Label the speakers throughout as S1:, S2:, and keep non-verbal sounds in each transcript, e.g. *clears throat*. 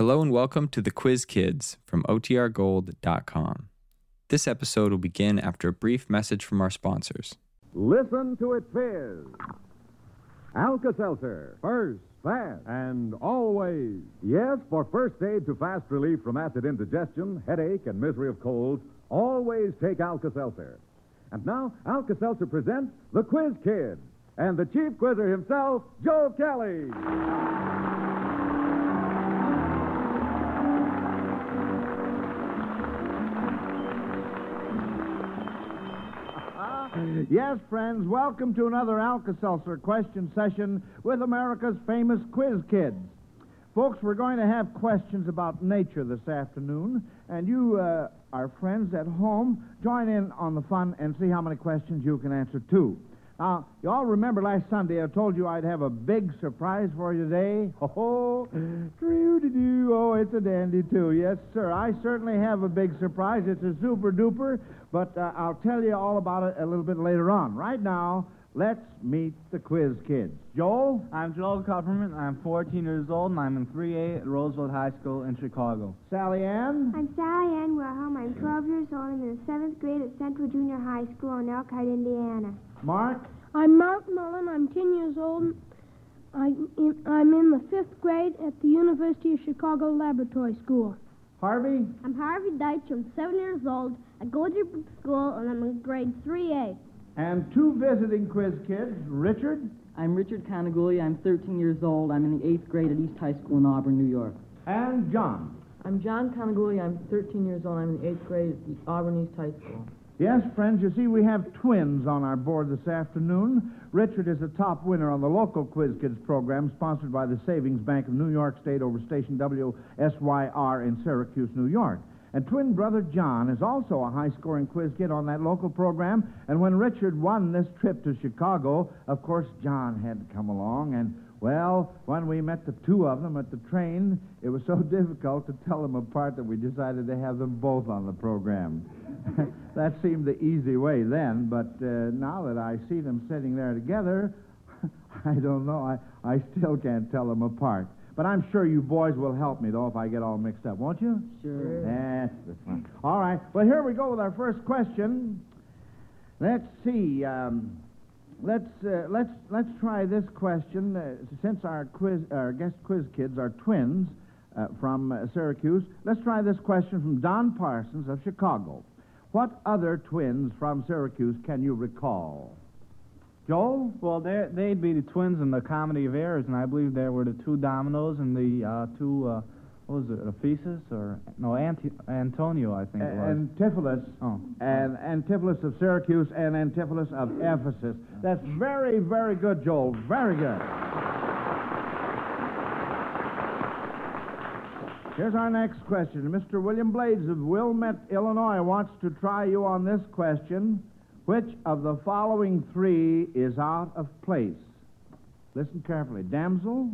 S1: Hello and welcome to the Quiz Kids from OTRGold.com. This episode will begin after a brief message from our sponsors.
S2: Listen to it fizz. Alka-Seltzer. First, fast, and always. Yes, for first aid to fast relief from acid indigestion, headache, and misery of colds, always take Alka-Seltzer. And now, Alka-Seltzer presents The Quiz Kid and the chief quizzer himself, Joe Kelly.
S3: Yes, friends, welcome to another Alka-Seltzer question session with America's famous quiz kids. Folks, we're going to have questions about nature this afternoon, and you, uh, our friends at home, join in on the fun and see how many questions you can answer too. Now, you all remember last Sunday I told you I'd have a big surprise for you today? *laughs* Oh, doo oh, it's a dandy too. Yes, sir. I certainly have a big surprise. It's a super duper, but uh, I'll tell you all about it a little bit later on. Right now, let's meet the quiz kids. Joel?
S4: I'm Joel Kupperman. I'm 14 years old, and I'm in 3A at Roosevelt High School in Chicago.
S3: Sally Ann?
S5: I'm Sally Ann Wilhelm. I'm 12 years old. I'm in the seventh grade at Central Junior High School in Elkhart, Indiana.
S3: Mark?
S6: I'm Mark Mullen. I'm 10 years old. I'm in, I'm in the fifth grade at the University of Chicago Laboratory School.
S3: Harvey?
S7: I'm Harvey Dytch. I'm seven years old. I go to school, and I'm in grade 3A.
S3: And two visiting quiz kids. Richard?
S8: I'm Richard Canaguli. I'm 13 years old. I'm in the eighth grade at East High School in Auburn, New York.
S3: And John?
S8: I'm John Canaguli. I'm 13 years old. I'm in the eighth grade at the Auburn East High School.
S3: Yes, friends, you see, we have twins on our board this afternoon. Richard is the top winner on the local Quiz Kids program sponsored by the Savings Bank of New York State over station WSYR in Syracuse, New York. And twin brother John is also a high scoring quiz kid on that local program. And when Richard won this trip to Chicago, of course, John had to come along. And, well, when we met the two of them at the train, it was so *laughs* difficult to tell them apart that we decided to have them both on the program. *laughs* that seemed the easy way then, but uh, now that I see them sitting there together, *laughs* I don't know. I, I still can't tell them apart. But I'm sure you boys will help me, though, if I get all mixed up, won't you?
S8: Sure.
S3: That's the fun. All right. Well, here we go with our first question. Let's see. Um, let's uh, let's let's try this question. Uh, since our quiz our guest quiz kids are twins uh, from uh, Syracuse, let's try this question from Don Parsons of Chicago. What other twins from Syracuse can you recall? Joel?
S4: Well, they'd be the twins in the Comedy of Errors, and I believe there were the two Dromios and the uh, two, uh, what was it, Ephesus or, no, Anti- Antonio, I think it was.
S3: Antipholus.
S4: Oh, oh.
S3: And Antipholus of Syracuse and Antipholus of Ephesus. That's very, very good, Joel. Very good. Here's our next question. Mr. William Blades of Wilmette, Illinois, wants to try you on this question. Which of the following three is out of place? Listen carefully. Damsel,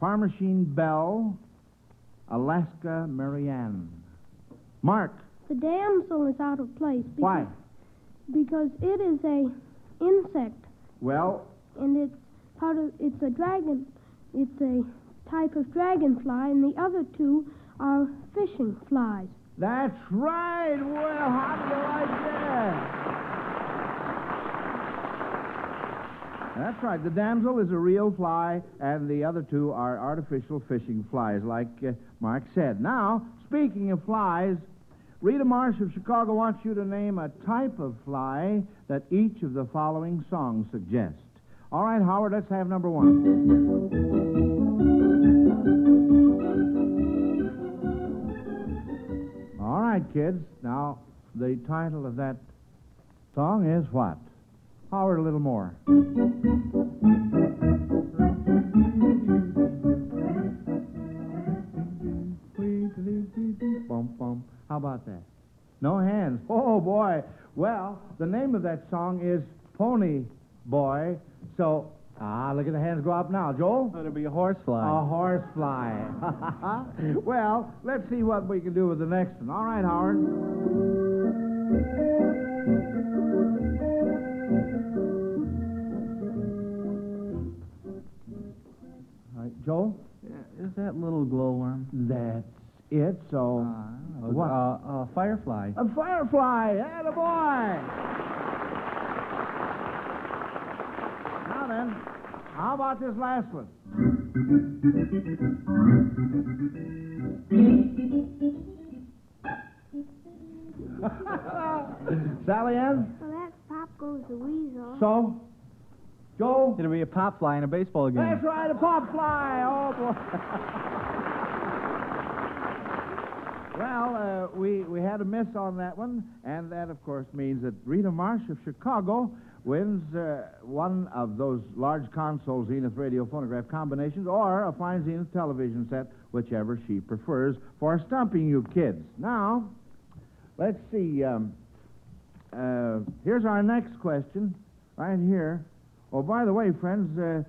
S3: Parmachene Belle, Alaska Mary Ann. Mark,
S6: The damsel is out of place. Because,
S3: why?
S6: Because it is a insect,
S3: Well,
S6: and it's part of. It's a dragon. It's a type of dragonfly, and the other two are fishing flies.
S3: that's right. Well, how do you like that? That's right. The damsel is a real fly, and the other two are artificial fishing flies, like uh, Mark said. Now, speaking of flies, Rita Marsh of Chicago wants you to name a type of fly that each of the following songs suggest. All right, Howard, let's have number one. All right, kids. Now, the title of that song is what? Howard, a little more. How about that? No hands. Oh, boy. Well, the name of that song is Pony Boy. So, ah, look at the hands go up now. Joel?
S4: It'll be a horsefly.
S3: A horsefly. *laughs* well, let's see what we can do with the next one. All right, Howard. Joel?
S4: Is that little glowworm?
S3: That's it. So,
S4: Uh,
S3: what?
S4: Uh, uh, firefly.
S3: a firefly. And a boy. Now then, how about this last one? *laughs* *laughs* Sally Ann?
S5: Well, that's Pop Goes the Weasel.
S3: So? Joe?
S4: It'll be a pop fly in a baseball game.
S3: That's right, a pop fly. Oh, boy. well, uh, we, we had a miss on that one, and that, of course, means that Rita Marsh of Chicago wins uh, one of those large console Zenith radio phonograph combinations or a fine Zenith television set, whichever she prefers, for stumping you kids. Now, let's see. Um, uh, here's our next question, right here. Oh, by the way, friends, uh,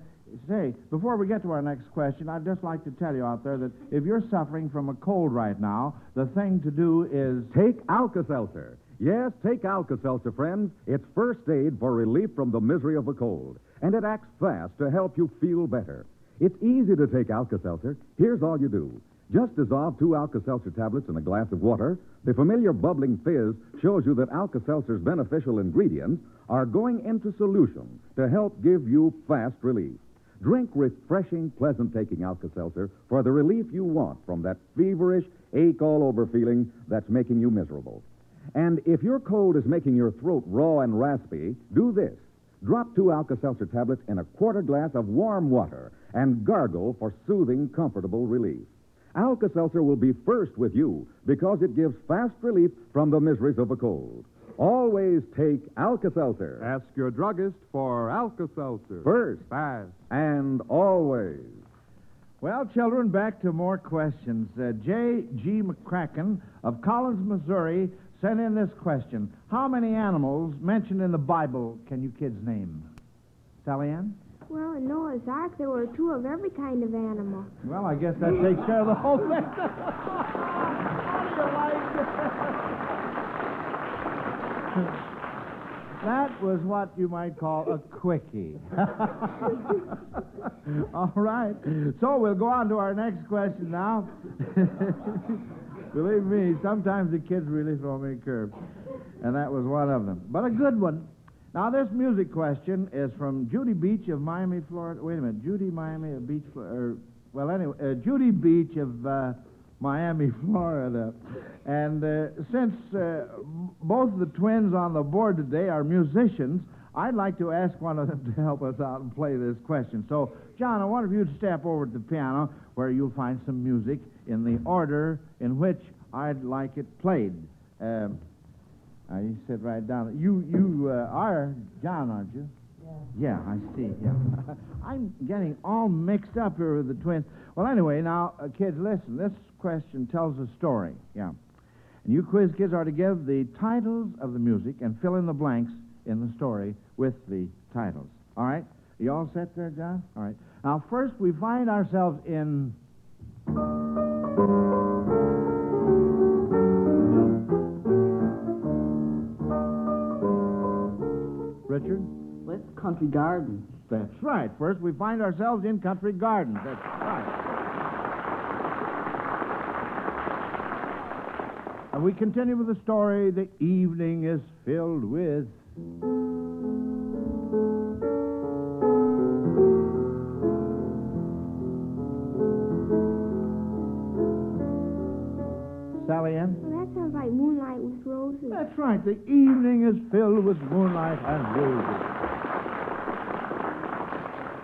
S3: say, before we get to our next question, I'd just like to tell you out there that if you're suffering from a cold right now, the thing to do is.
S2: Take Alka-Seltzer. Yes, take Alka-Seltzer, friends. It's first aid for relief from the misery of a cold. And it acts fast to help you feel better. It's easy to take Alka-Seltzer. Here's all you do. Just dissolve two Alka-Seltzer tablets in a glass of water. The familiar bubbling fizz shows you that Alka-Seltzer's beneficial ingredients are going into solution to help give you fast relief. Drink refreshing, pleasant-taking Alka-Seltzer for the relief you want from that feverish, ache-all-over feeling that's making you miserable. And if your cold is making your throat raw and raspy, do this. Drop two Alka-Seltzer tablets in a quarter glass of warm water and gargle for soothing, comfortable relief. Alka-Seltzer will be first with you because it gives fast relief from the miseries of a cold. Always take Alka-Seltzer.
S9: Ask your druggist for Alka-Seltzer.
S2: First
S9: Fast.
S2: and always.
S3: Well, children, back to more questions. Uh, J.G. McCracken of Collins, Missouri, sent in this question How many animals mentioned in the Bible can you kids name? Sally Ann?
S5: Well, in Noah's Ark, there were two of every kind of animal.
S3: Well, I guess that takes care of the whole thing. *laughs* That was what you might call a quickie. *laughs* All right. So we'll go on to our next question now. *laughs* Believe me, sometimes the kids really throw me a curve. And that was one of them. But a good one. Now, this music question is from Judy Beach of Miami, Florida. Wait a minute. Judy Miami of Beach, Florida. Well, anyway, uh, Judy Beach of uh, Miami, *laughs* Florida. And uh, since uh, both the twins on the board today are musicians, I'd like to ask one of them to help us out and play this question. So, John, I wonder if you'd step over to the piano where you'll find some music in the order in which I'd like it played. Um, uh, you sit right down. You you uh, are John, aren't you? Yeah. Yeah, I see. Yeah. *laughs* I'm getting all mixed up here with the twins. Well, anyway, now, uh, kids, listen. This question tells a story. Yeah. And you quiz kids are to give the titles of the music and fill in the blanks in the story with the titles. All right? You all set there, John? All right. Now, first, we find ourselves in. Richard?
S8: Well, it's Country Garden.
S3: That's right. First, we find ourselves in Country Gardens. That's right. And we continue with the story. The evening is filled with. Sally Ann?
S5: Well, that sounds like Moonlight with Roses.
S3: That's right. The evening is filled with moonlight and roses.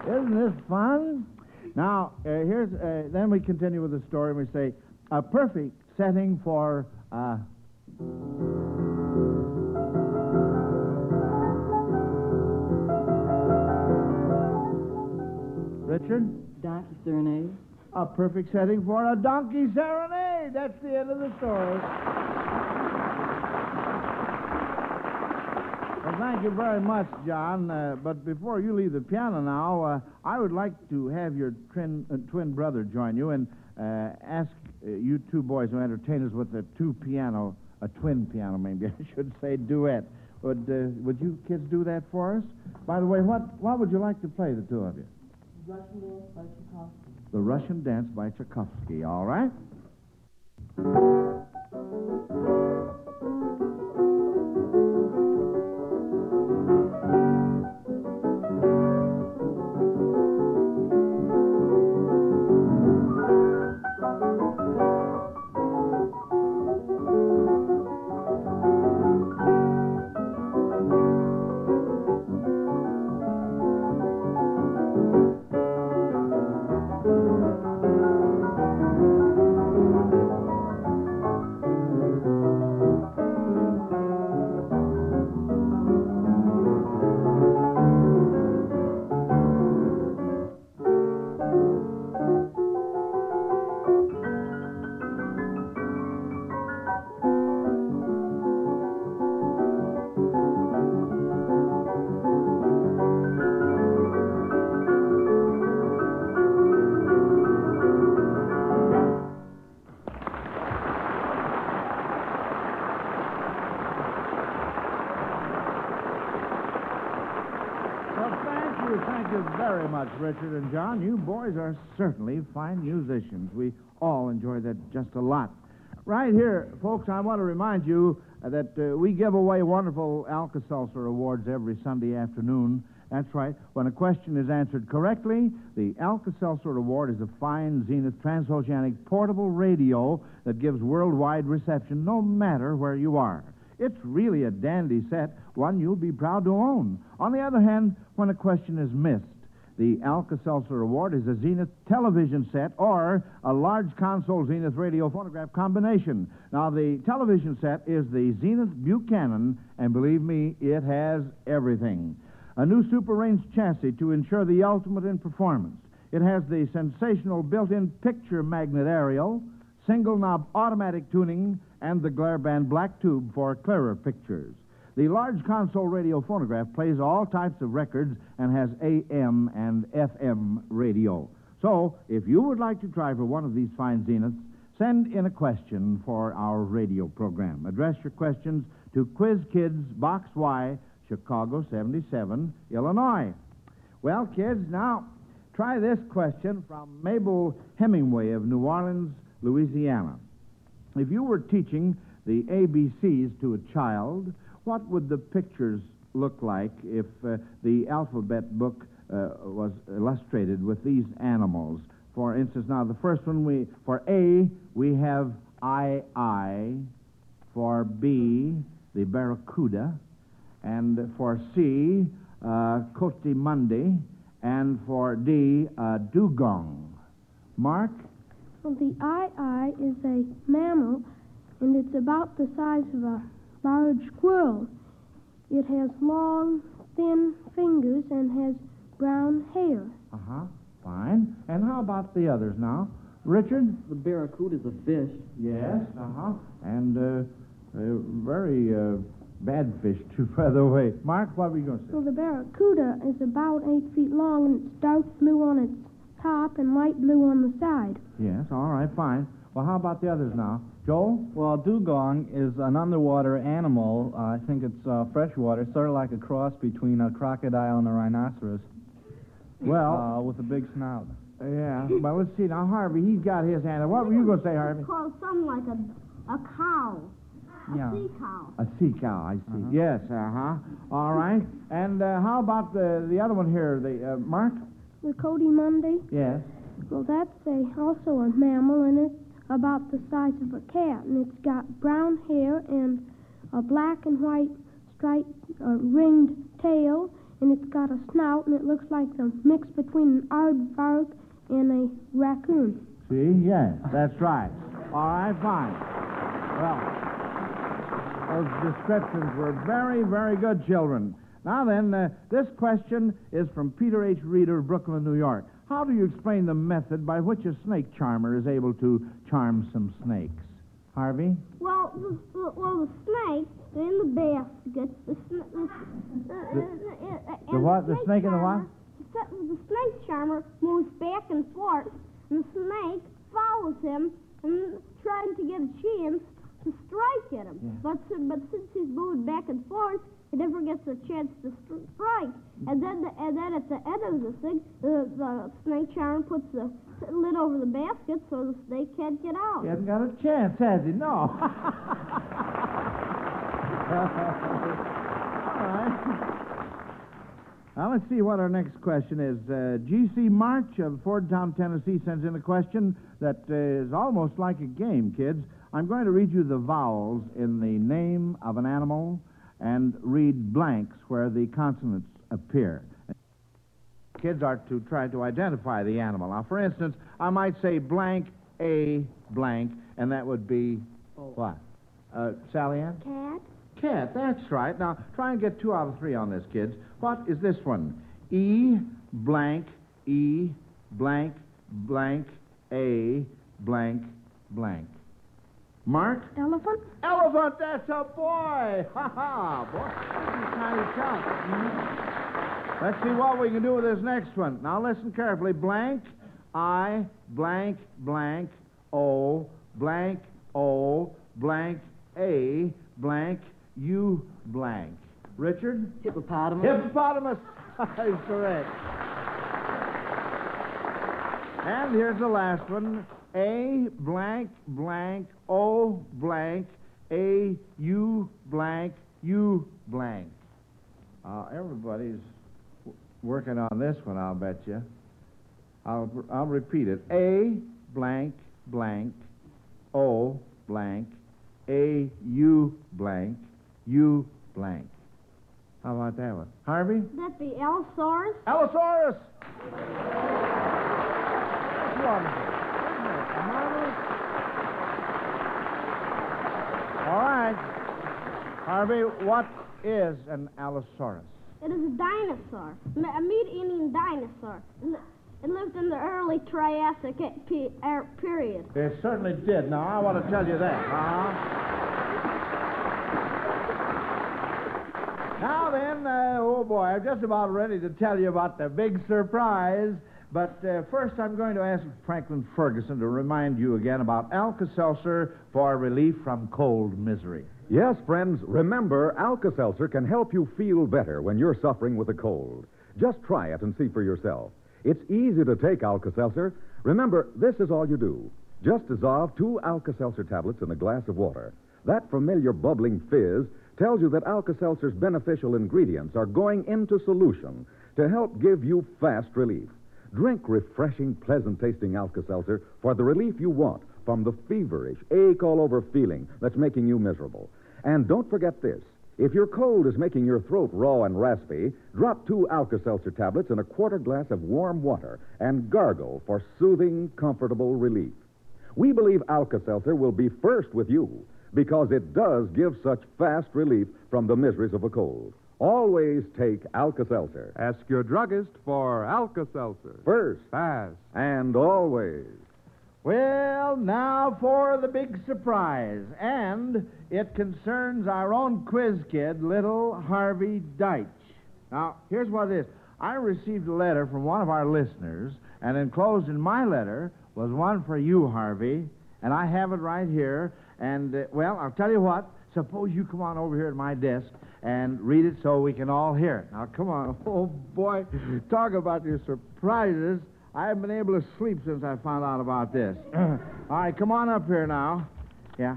S3: Isn't this fun? Now, uh, here's. Uh, then we continue with the story. and We say a perfect setting for. Uh, Richard,
S8: Donkey Serenade.
S3: a perfect setting for a donkey serenade. That's the end of the story. Thank you very much, John. Uh, but before you leave the piano now, uh, I would like to have your twin, uh, twin brother join you and uh, ask uh, you two boys to entertain us with a two piano, a twin piano, maybe *laughs* I should say, duet. Would, uh, would you kids do that for us? By the way, what, what would you like to play, the two of you?
S8: Russian Girl by Tchaikovsky.
S3: the Russian Dance by Tchaikovsky, all right? Richard and John. You boys are certainly fine musicians. We all enjoy that just a lot. Right here, folks, I want to remind you that uh, we give away wonderful Alka-Seltzer awards every Sunday afternoon. That's right. When a question is answered correctly, the Alka-Seltzer Award is a fine Zenith transoceanic portable radio that gives worldwide reception no matter where you are. It's really a dandy set, one you'll be proud to own. On the other hand, when a question is missed, the Alka Seltzer Award is a Zenith television set or a large console Zenith radio phonograph combination. Now, the television set is the Zenith Buchanan, and believe me, it has everything. A new super range chassis to ensure the ultimate in performance. It has the sensational built in picture magnet aerial, single knob automatic tuning, and the glare band black tube for clearer pictures. The large console radio phonograph plays all types of records and has AM and FM radio. So, if you would like to try for one of these fine Zeniths, send in a question for our radio program. Address your questions to Quiz Kids, Box Y, Chicago 77, Illinois. Well, kids, now try this question from Mabel Hemingway of New Orleans, Louisiana. If you were teaching the ABCs to a child, what would the pictures look like if uh, the alphabet book uh, was illustrated with these animals? For instance, now the first one we for A we have I I, for B the barracuda, and for C uh, Coatimundi, and for D uh, dugong. Mark.
S6: Well, the aye-aye is a mammal, and it's about the size of a large squirrel. It has long, thin fingers and has brown hair.
S3: Uh huh. Fine. And how about the others now? Richard?
S8: The barracuda is a fish.
S3: Yes. Uh huh. And uh, uh, very uh, bad fish, too, *laughs* by the way. Mark, what were you going to say?
S6: Well, the barracuda is about eight feet long, and it's dark blue on its top and light blue on the side.
S3: Yes. All right. Fine. Well, how about the others now? Joel?
S4: Well, dugong is an underwater animal. Uh, I think it's uh, freshwater, sort of like a cross between a crocodile and a rhinoceros.
S3: Well,
S4: uh, with a big snout.
S3: Yeah. Well, let's see now. Harvey, he's got his hand. up. What were you going to say, Harvey?
S7: It's called something like a, a cow. A
S4: Yeah.
S7: sea cow.
S3: A sea cow, I see. Yes, uh huh. All right. And uh, how about the the other one here? The uh, Mark?
S6: The Coatimundi,
S3: Yes.
S6: well, that's a, also a mammal, and it's about the size of a cat, and it's got brown hair and a black and white striped uh, ringed tail, and it's got a snout, and it looks like a mix between an aardvark and a raccoon.
S3: See? Yes, that's right. All right, fine. Well, those descriptions were very, very good, children. Now then, uh, this question is from Peter H. Reeder of Brooklyn, New York. How do you explain the method by which a snake charmer is able to charm some snakes? Harvey?
S7: Well, the, the- well, the they're in the basket. The, sn- the, uh, uh, uh,
S3: the what? The snake in the what?
S7: The, the snake charmer moves back and forth, and the snake follows him and trying to get a chance to strike at him.
S3: Yeah.
S7: But but since he's moving back and forth, he never gets a chance to strike. And then the, and then at the end of the thing, the, the snake charmer puts the lid over the basket so the snake can't get out.
S3: He hasn't got a chance, has he? No. *laughs* All right. Now, let's see what our next question is. Uh, G.C. March of Fordtown, Tennessee sends in a question that uh, is almost like a game, kids. I'm going to read you the vowels in the name of an animal and read blanks where the consonants appear. Kids are to try to identify the animal. Now, for instance, I might say blank a blank, and that would be what? Uh, Sally Ann?
S5: Cat.
S3: Cat, that's right. Now, try and get two out of three on this, kids. What is this one? E blank E blank blank A blank blank. Mark?
S6: Elephant?
S3: Elephant, that's a boy! *laughs* Ha ha! Boy, that's a tiny chunk. Mhm. Let's see what we can do with this next one. Now listen carefully. Blank, I, blank, blank, O, blank, O, blank, A, blank, U, blank. Richard?
S8: Hippopotamus.
S3: Hippopotamus. *laughs* Is correct. And here's the last one. A blank blank O blank A U blank U blank. Uh, everybody's w- working on this one, I'll bet you. I'll, I'll repeat it. A blank blank O blank A U blank U blank. How about that one? Harvey?
S7: That'd be Allosaurus.
S3: Allosaurus! Wonderful. Isn't it? Marvelous. All right. Harvey, what is an Allosaurus?
S7: It is a dinosaur, a meat-eating dinosaur. It lived in the early Triassic er, period.
S3: It certainly did. Now, I want to tell you that. Uh-huh. Now then, uh, oh boy, I'm just about ready to tell you about the big surprise. But uh, first, I'm going to ask Franklin Ferguson to remind you again about Alka-Seltzer for relief from cold misery.
S2: Yes, friends, remember, Alka Seltzer can help you feel better when you're suffering with a cold. Just try it and see for yourself. It's easy to take Alka Seltzer. Remember, this is all you do. Just dissolve two Alka Seltzer tablets in a glass of water. That familiar bubbling fizz tells you that Alka Seltzer's beneficial ingredients are going into solution to help give you fast relief. Drink refreshing, pleasant tasting Alka Seltzer for the relief you want from the feverish, ache all over feeling that's making you miserable. And don't forget this. If your cold is making your throat raw and raspy, drop two Alka Seltzer tablets in a quarter glass of warm water and gargle for soothing, comfortable relief. We believe Alka Seltzer will be first with you because it does give such fast relief from the miseries of a cold. Always take Alka Seltzer.
S9: Ask your druggist for Alka Seltzer.
S2: First
S9: Fast.
S2: and always.
S3: Well, now for the big surprise. And it concerns our own quiz kid, little Harvey Dytch. Now, here's what it is. I received a letter from one of our listeners, and enclosed in my letter was one for you, Harvey. And I have it right here. And, uh, well, I'll tell you what. Suppose you come on over here at my desk and read it so we can all hear it. Now, come on. *laughs* Oh, boy. Talk about your surprises. I haven't been able to sleep since I found out about this. *clears throat* all right, come on up here now. Yeah.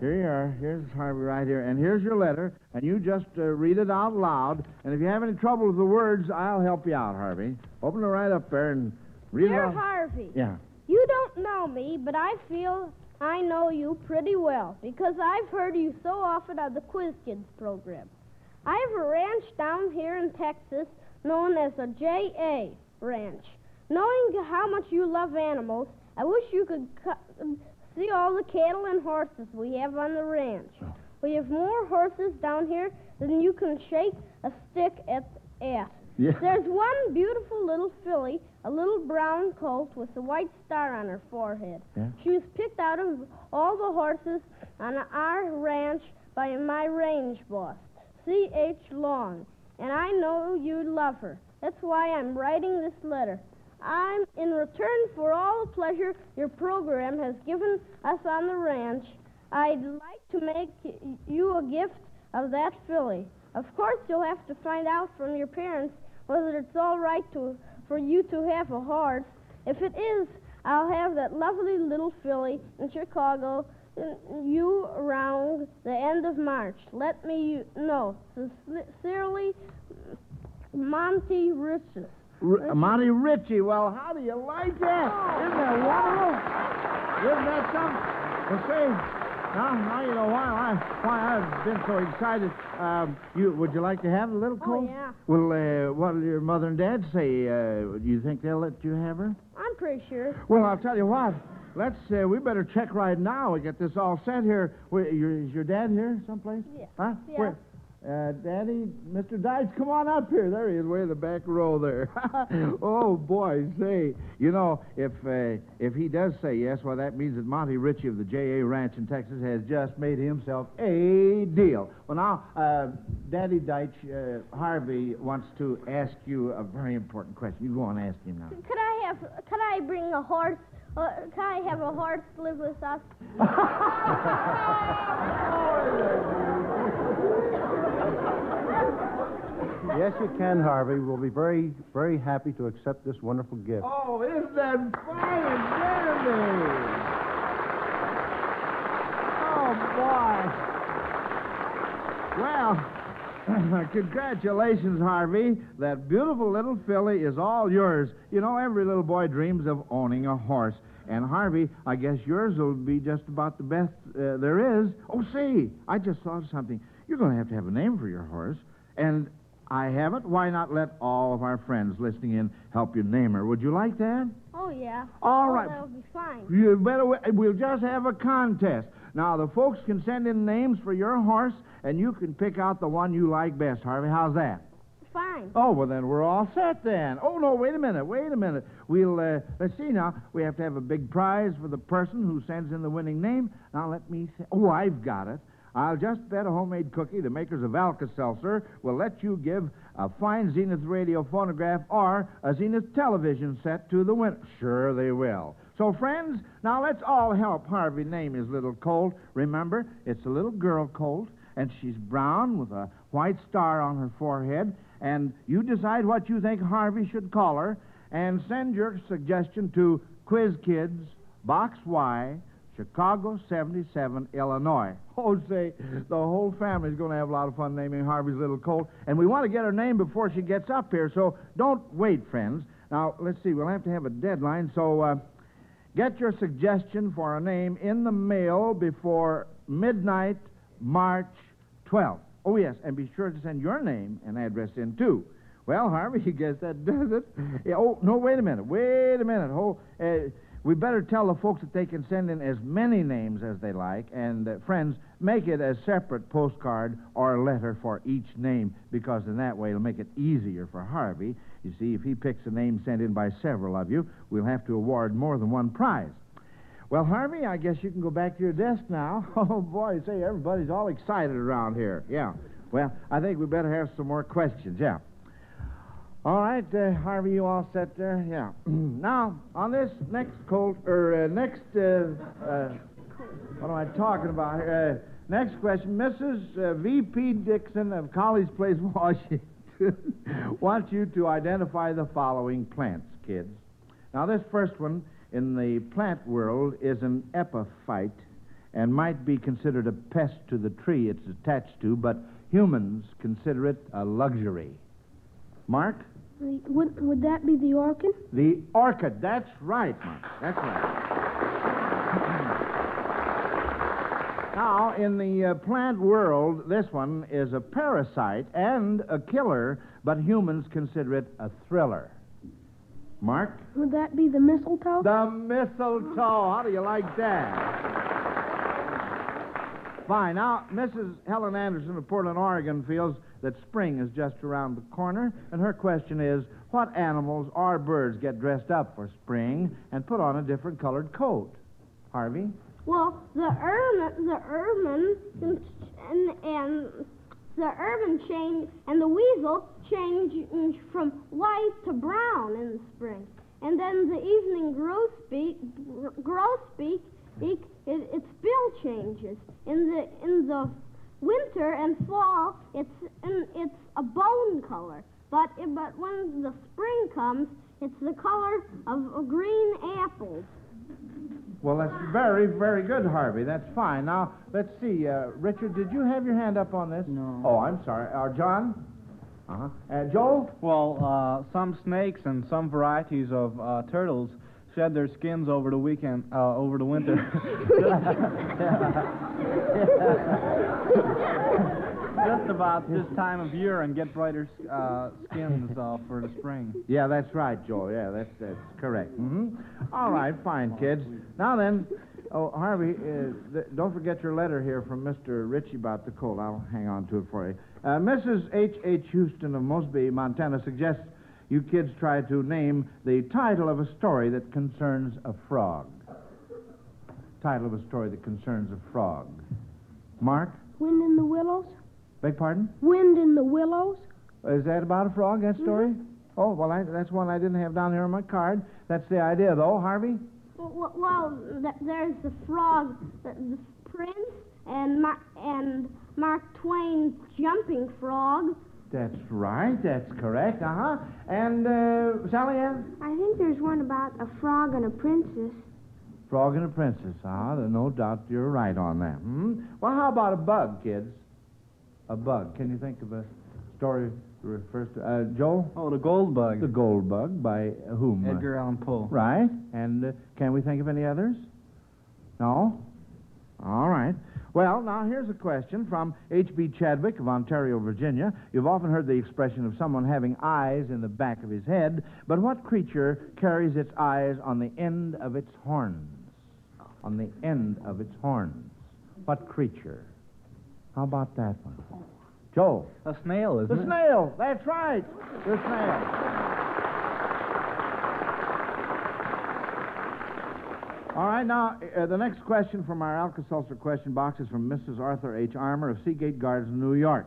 S3: Here you are. Here's Harvey right here. And here's your letter. And you just uh, read it out loud. And if you have any trouble with the words, I'll help you out, Harvey. Open it right up there and read
S7: Dear
S3: it out.
S7: Harvey,
S3: Yeah.
S7: you don't know me, but I feel I know you pretty well because I've heard you so often on the Quiz Kids program. I have a ranch down here in Texas known as a J.A. Ranch. Knowing how much you love animals, I wish you could cu- um, see all the cattle and horses we have on the ranch. Oh. We have more horses down here than you can shake a stick at. at.
S3: Yeah.
S7: There's one beautiful little filly, a little brown colt with a white star on her forehead.
S3: Yeah.
S7: She was picked out of all the horses on our ranch by my range boss, C.H. Long, and I know you love her. That's why I'm writing this letter. I'm in return for all the pleasure your program has given us on the ranch. I'd like to make you a gift of that filly. Of course, you'll have to find out from your parents whether it's all right to for you to have a horse. If it is, I'll have that lovely little filly in Chicago and you around the end of March. Let me know. Sincerely, Monty Riches.
S3: R- Monty Ritchie. Well, how do you like that? Isn't that wonderful? Isn't that something? Well, say, now, now you know why I why I've been so excited. Um, you would you like to have a little
S7: Oh, yeah.
S3: Well, uh, what do your mother and dad say? Uh, do you think they'll let you have her?
S7: I'm pretty sure.
S3: Well, I'll tell you what. Let's. Uh, we better check right now. We get this all set here. Wait, your, is your dad here someplace?
S7: Yeah.
S3: Huh?
S7: Yeah.
S3: Where? Uh, Daddy, Mr. Dytch, come on up here. There he is, way in the back row there. *laughs* oh boy, say, you know, if uh, if he does say yes, well, that means that Monty Ritchie of the J.A. Ranch in Texas has just made himself a deal. Well, now, uh, Daddy Dytch, uh, Harvey wants to ask you a very important question. You go on, and ask him now.
S7: Could I have? Could I bring a horse? Uh, can I have a horse live with us? *laughs*
S10: Yes, you can, Harvey. We'll be very, very happy to accept this wonderful gift.
S3: Oh, isn't that fine dandy? Oh, boy. Well, *clears throat* congratulations, Harvey. That beautiful little filly is all yours. You know, every little boy dreams of owning a horse. And, Harvey, I guess yours will be just about the best uh, there is. Oh, see, I just thought of something. You're going to have to have a name for your horse. And I haven't. Why not let all of our friends listening in help you name her? Would you like that?
S7: Oh yeah.
S3: All
S7: oh,
S3: right.
S7: That'll be fine.
S3: You better. We'll just have a contest. Now the folks can send in names for your horse, and you can pick out the one you like best. Harvey, how's that?
S7: Fine.
S3: Oh well, then we're all set then. Oh no, wait a minute, wait a minute. We'll uh, let's see now. We have to have a big prize for the person who sends in the winning name. Now let me. Say, oh, I've got it. I'll just bet a homemade cookie the makers of Alka-Seltzer will let you give a fine Zenith radio phonograph or a Zenith television set to the winner. Sure they will. So, friends, now let's all help Harvey name his little colt. Remember, it's a little girl colt, and she's brown with a white star on her forehead. And you decide what you think Harvey should call her, and send your suggestion to Quiz Kids, Box Y, Chicago 77, Illinois. Jose, the whole family's going to have a lot of fun naming Harvey's little colt, and we want to get her name before she gets up here, so don't wait, friends. Now, let's see, we'll have to have a deadline, so uh, get your suggestion for a name in the mail before midnight, March 12th. Oh, yes, and be sure to send your name and address in, too. Well, Harvey, *laughs* you guess that does it. Yeah, oh, no, wait a minute. Wait a minute. Oh, uh, we better tell the folks that they can send in as many names as they like, and uh, friends, make it a separate postcard or letter for each name, because in that way it'll make it easier for Harvey. You see, if he picks a name sent in by several of you, we'll have to award more than one prize. Well, Harvey, I guess you can go back to your desk now. *laughs* Oh, boy, say, everybody's all excited around here. Yeah. Well, I think we better have some more questions. Yeah. All right, uh, Harvey, you all set there? Yeah. *clears throat* now, on this next colt, or uh, next, uh, uh, what am I talking about here? Uh, next question, Mrs. Uh, V.P. Dixon of College Place, *laughs* Washington, wants you to identify the following plants, kids. Now, this first one in the plant world is an epiphyte and might be considered a pest to the tree it's attached to, but humans consider it a luxury. Mark?
S6: The- Would, would that be the orchid?
S3: The orchid. That's right, Mark. That's right. now, in the uh, plant world, this one is a parasite and a killer, but humans consider it a thriller. Mark?
S6: Would that be the mistletoe?
S3: The mistletoe. How do you like that? Fine. Now, Mrs. Helen Anderson of Portland, Oregon feels that spring is just around the corner, and her question is what animals or birds get dressed up for spring and put on a different colored coat? Harvey?
S7: Well, the ermine, the ermine, and, and the ermine change and the weasel change from white to brown in the spring, and then the evening grosbeak, grosbeak, it, it, its bill changes. In the in the winter and fall, it's in, it's a bone color. But but when the spring comes, It's the color of uh, green apples.
S3: Well, that's very, very good, Harvey. That's fine. Now, let's see. Uh, Richard, did you have your hand up on this?
S8: No.
S3: Oh, I'm sorry. Uh, John? Uh-huh. Uh, Joel?
S4: Well, uh, some snakes and some varieties of uh, turtles shed their skins over the weekend, uh, over the winter. *laughs* Just about this time of year and get brighter uh, skins uh, for the spring.
S3: Yeah, that's right, Joel. Yeah, that's that's correct. hmm All right, fine, kids. Now then, oh Harvey, uh, th- don't forget your letter here from Mr. Ritchie about the cold. I'll hang on to it for you. Uh, Mrs. H. H. Houston of Mosby, Montana, suggests you kids try to name the title of a story that concerns a frog. Title of a story that concerns a frog. Mark,
S6: Wind in the willows?
S3: beg pardon?
S6: Wind in the willows?
S3: Is that about a frog, that story? Mm-hmm. Oh, well, I, that's one I didn't have down here on my card. That's the idea, though, Harvey.
S7: Well, well th- there's the frog, the, the prince, and Mar- and Mark Twain's jumping frog.
S3: That's right. That's correct. Uh huh. And uh, Sally Ann?
S5: I think there's one about a frog and a princess.
S3: Frog and a princess. Ah, uh no doubt you're right on that. Hmm? Well, how about a bug, kids? A bug. Can you think of a story that refers to uh, Joel?
S4: Oh, the gold bug.
S3: The gold bug by whom?
S4: Edgar Allan Poe.
S3: Right. And uh, can we think of any others? No? All right. Well, now here's a question from H.B. Chadwick of Ontario, Virginia. You've often heard the expression of someone having eyes in the back of his head, but what creature carries its eyes on the end of its horns? On the end of its horns. What creature? How about that one? Joel.
S4: A snail, isn't
S3: The
S4: it?
S3: snail. That's right. The snail. All right, now, uh, the next question from our Alka-Seltzer question box is from Mrs. Arthur H. Armour of Seagate Gardens, New York.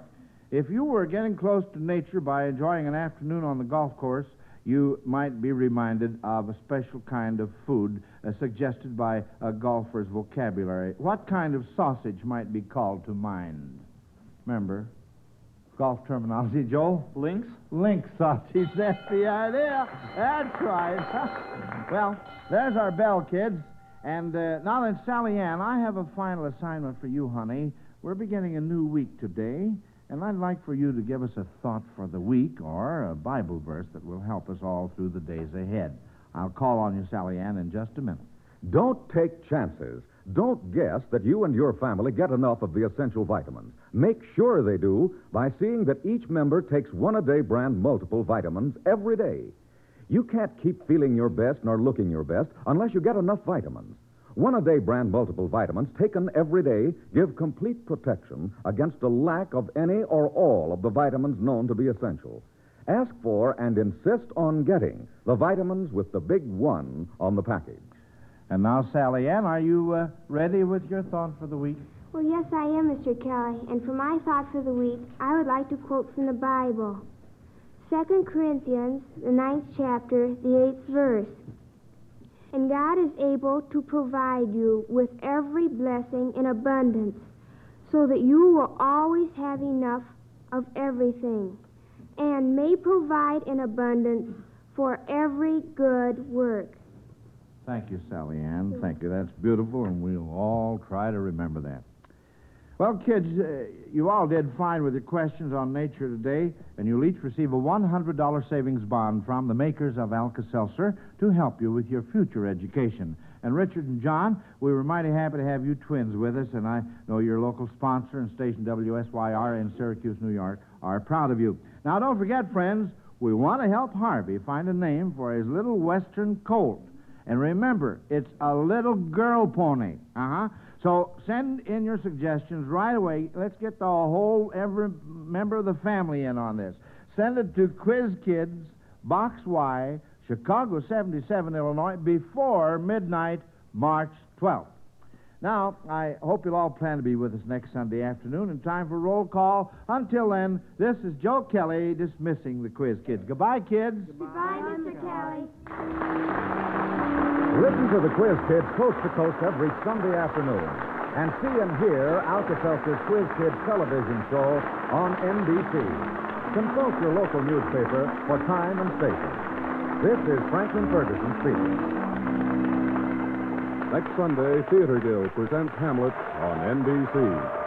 S3: If you were getting close to nature by enjoying an afternoon on the golf course, you might be reminded of a special kind of food uh, suggested by a golfer's vocabulary. What kind of sausage might be called to mind? Remember, golf terminology, Joel?
S4: Links?
S3: Link sausage, *laughs* that's the idea. That's right. *laughs* well, there's our bell, kids. And uh, now then, Sally Ann, I have a final assignment for you, honey. We're beginning a new week today, and I'd like for you to give us a thought for the week or a Bible verse that will help us all through the days ahead. I'll call on you, Sally Ann, in just a minute.
S2: Don't take chances. Don't guess that you and your family get enough of the essential vitamins. Make sure they do by seeing that each member takes one a day brand multiple vitamins every day. You can't keep feeling your best nor looking your best unless you get enough vitamins. One a day brand multiple vitamins taken every day give complete protection against a lack of any or all of the vitamins known to be essential. Ask for and insist on getting the vitamins with the big one on the package.
S3: And now, Sally Ann, are you uh, ready with your thought for the week?
S5: Well, yes, I am, Mr. Kelly. And for my thought for the week, I would like to quote from the Bible. 2 Corinthians, the ninth chapter, the eighth verse. And God is able to provide you with every blessing in abundance, so that you will always have enough of everything, and may provide in abundance for every good work.
S3: Thank you, Sally Ann. Thank you. That's beautiful, and we'll all try to remember that. Well, kids, uh, you all did fine with your questions on nature today, and you'll each receive a $100 savings bond from the makers of Alka Seltzer to help you with your future education. And Richard and John, we were mighty happy to have you twins with us, and I know your local sponsor and station WSYR in Syracuse, New York, are proud of you. Now, don't forget, friends, we want to help Harvey find a name for his little western colt. And remember, it's a little girl pony. Uh huh. So send in your suggestions right away. Let's get the whole, every member of the family in on this. Send it to Quiz Kids, Box Y, Chicago 77, Illinois, before midnight, March 12th. Now, I hope you'll all plan to be with us next Sunday afternoon in time for roll call. Until then, this is Joe Kelly dismissing the Quiz Kids. Goodbye, kids.
S5: Goodbye, Mr. Kelly.
S2: Listen to the Quiz Kids coast to coast every Sunday afternoon. And see and hear Alka-Seltzer's Quiz Kids television show on NBC. Consult your local newspaper for time and station. This is Franklin Ferguson speaking.
S9: Next Sunday, Theater Guild presents Hamlet on NBC.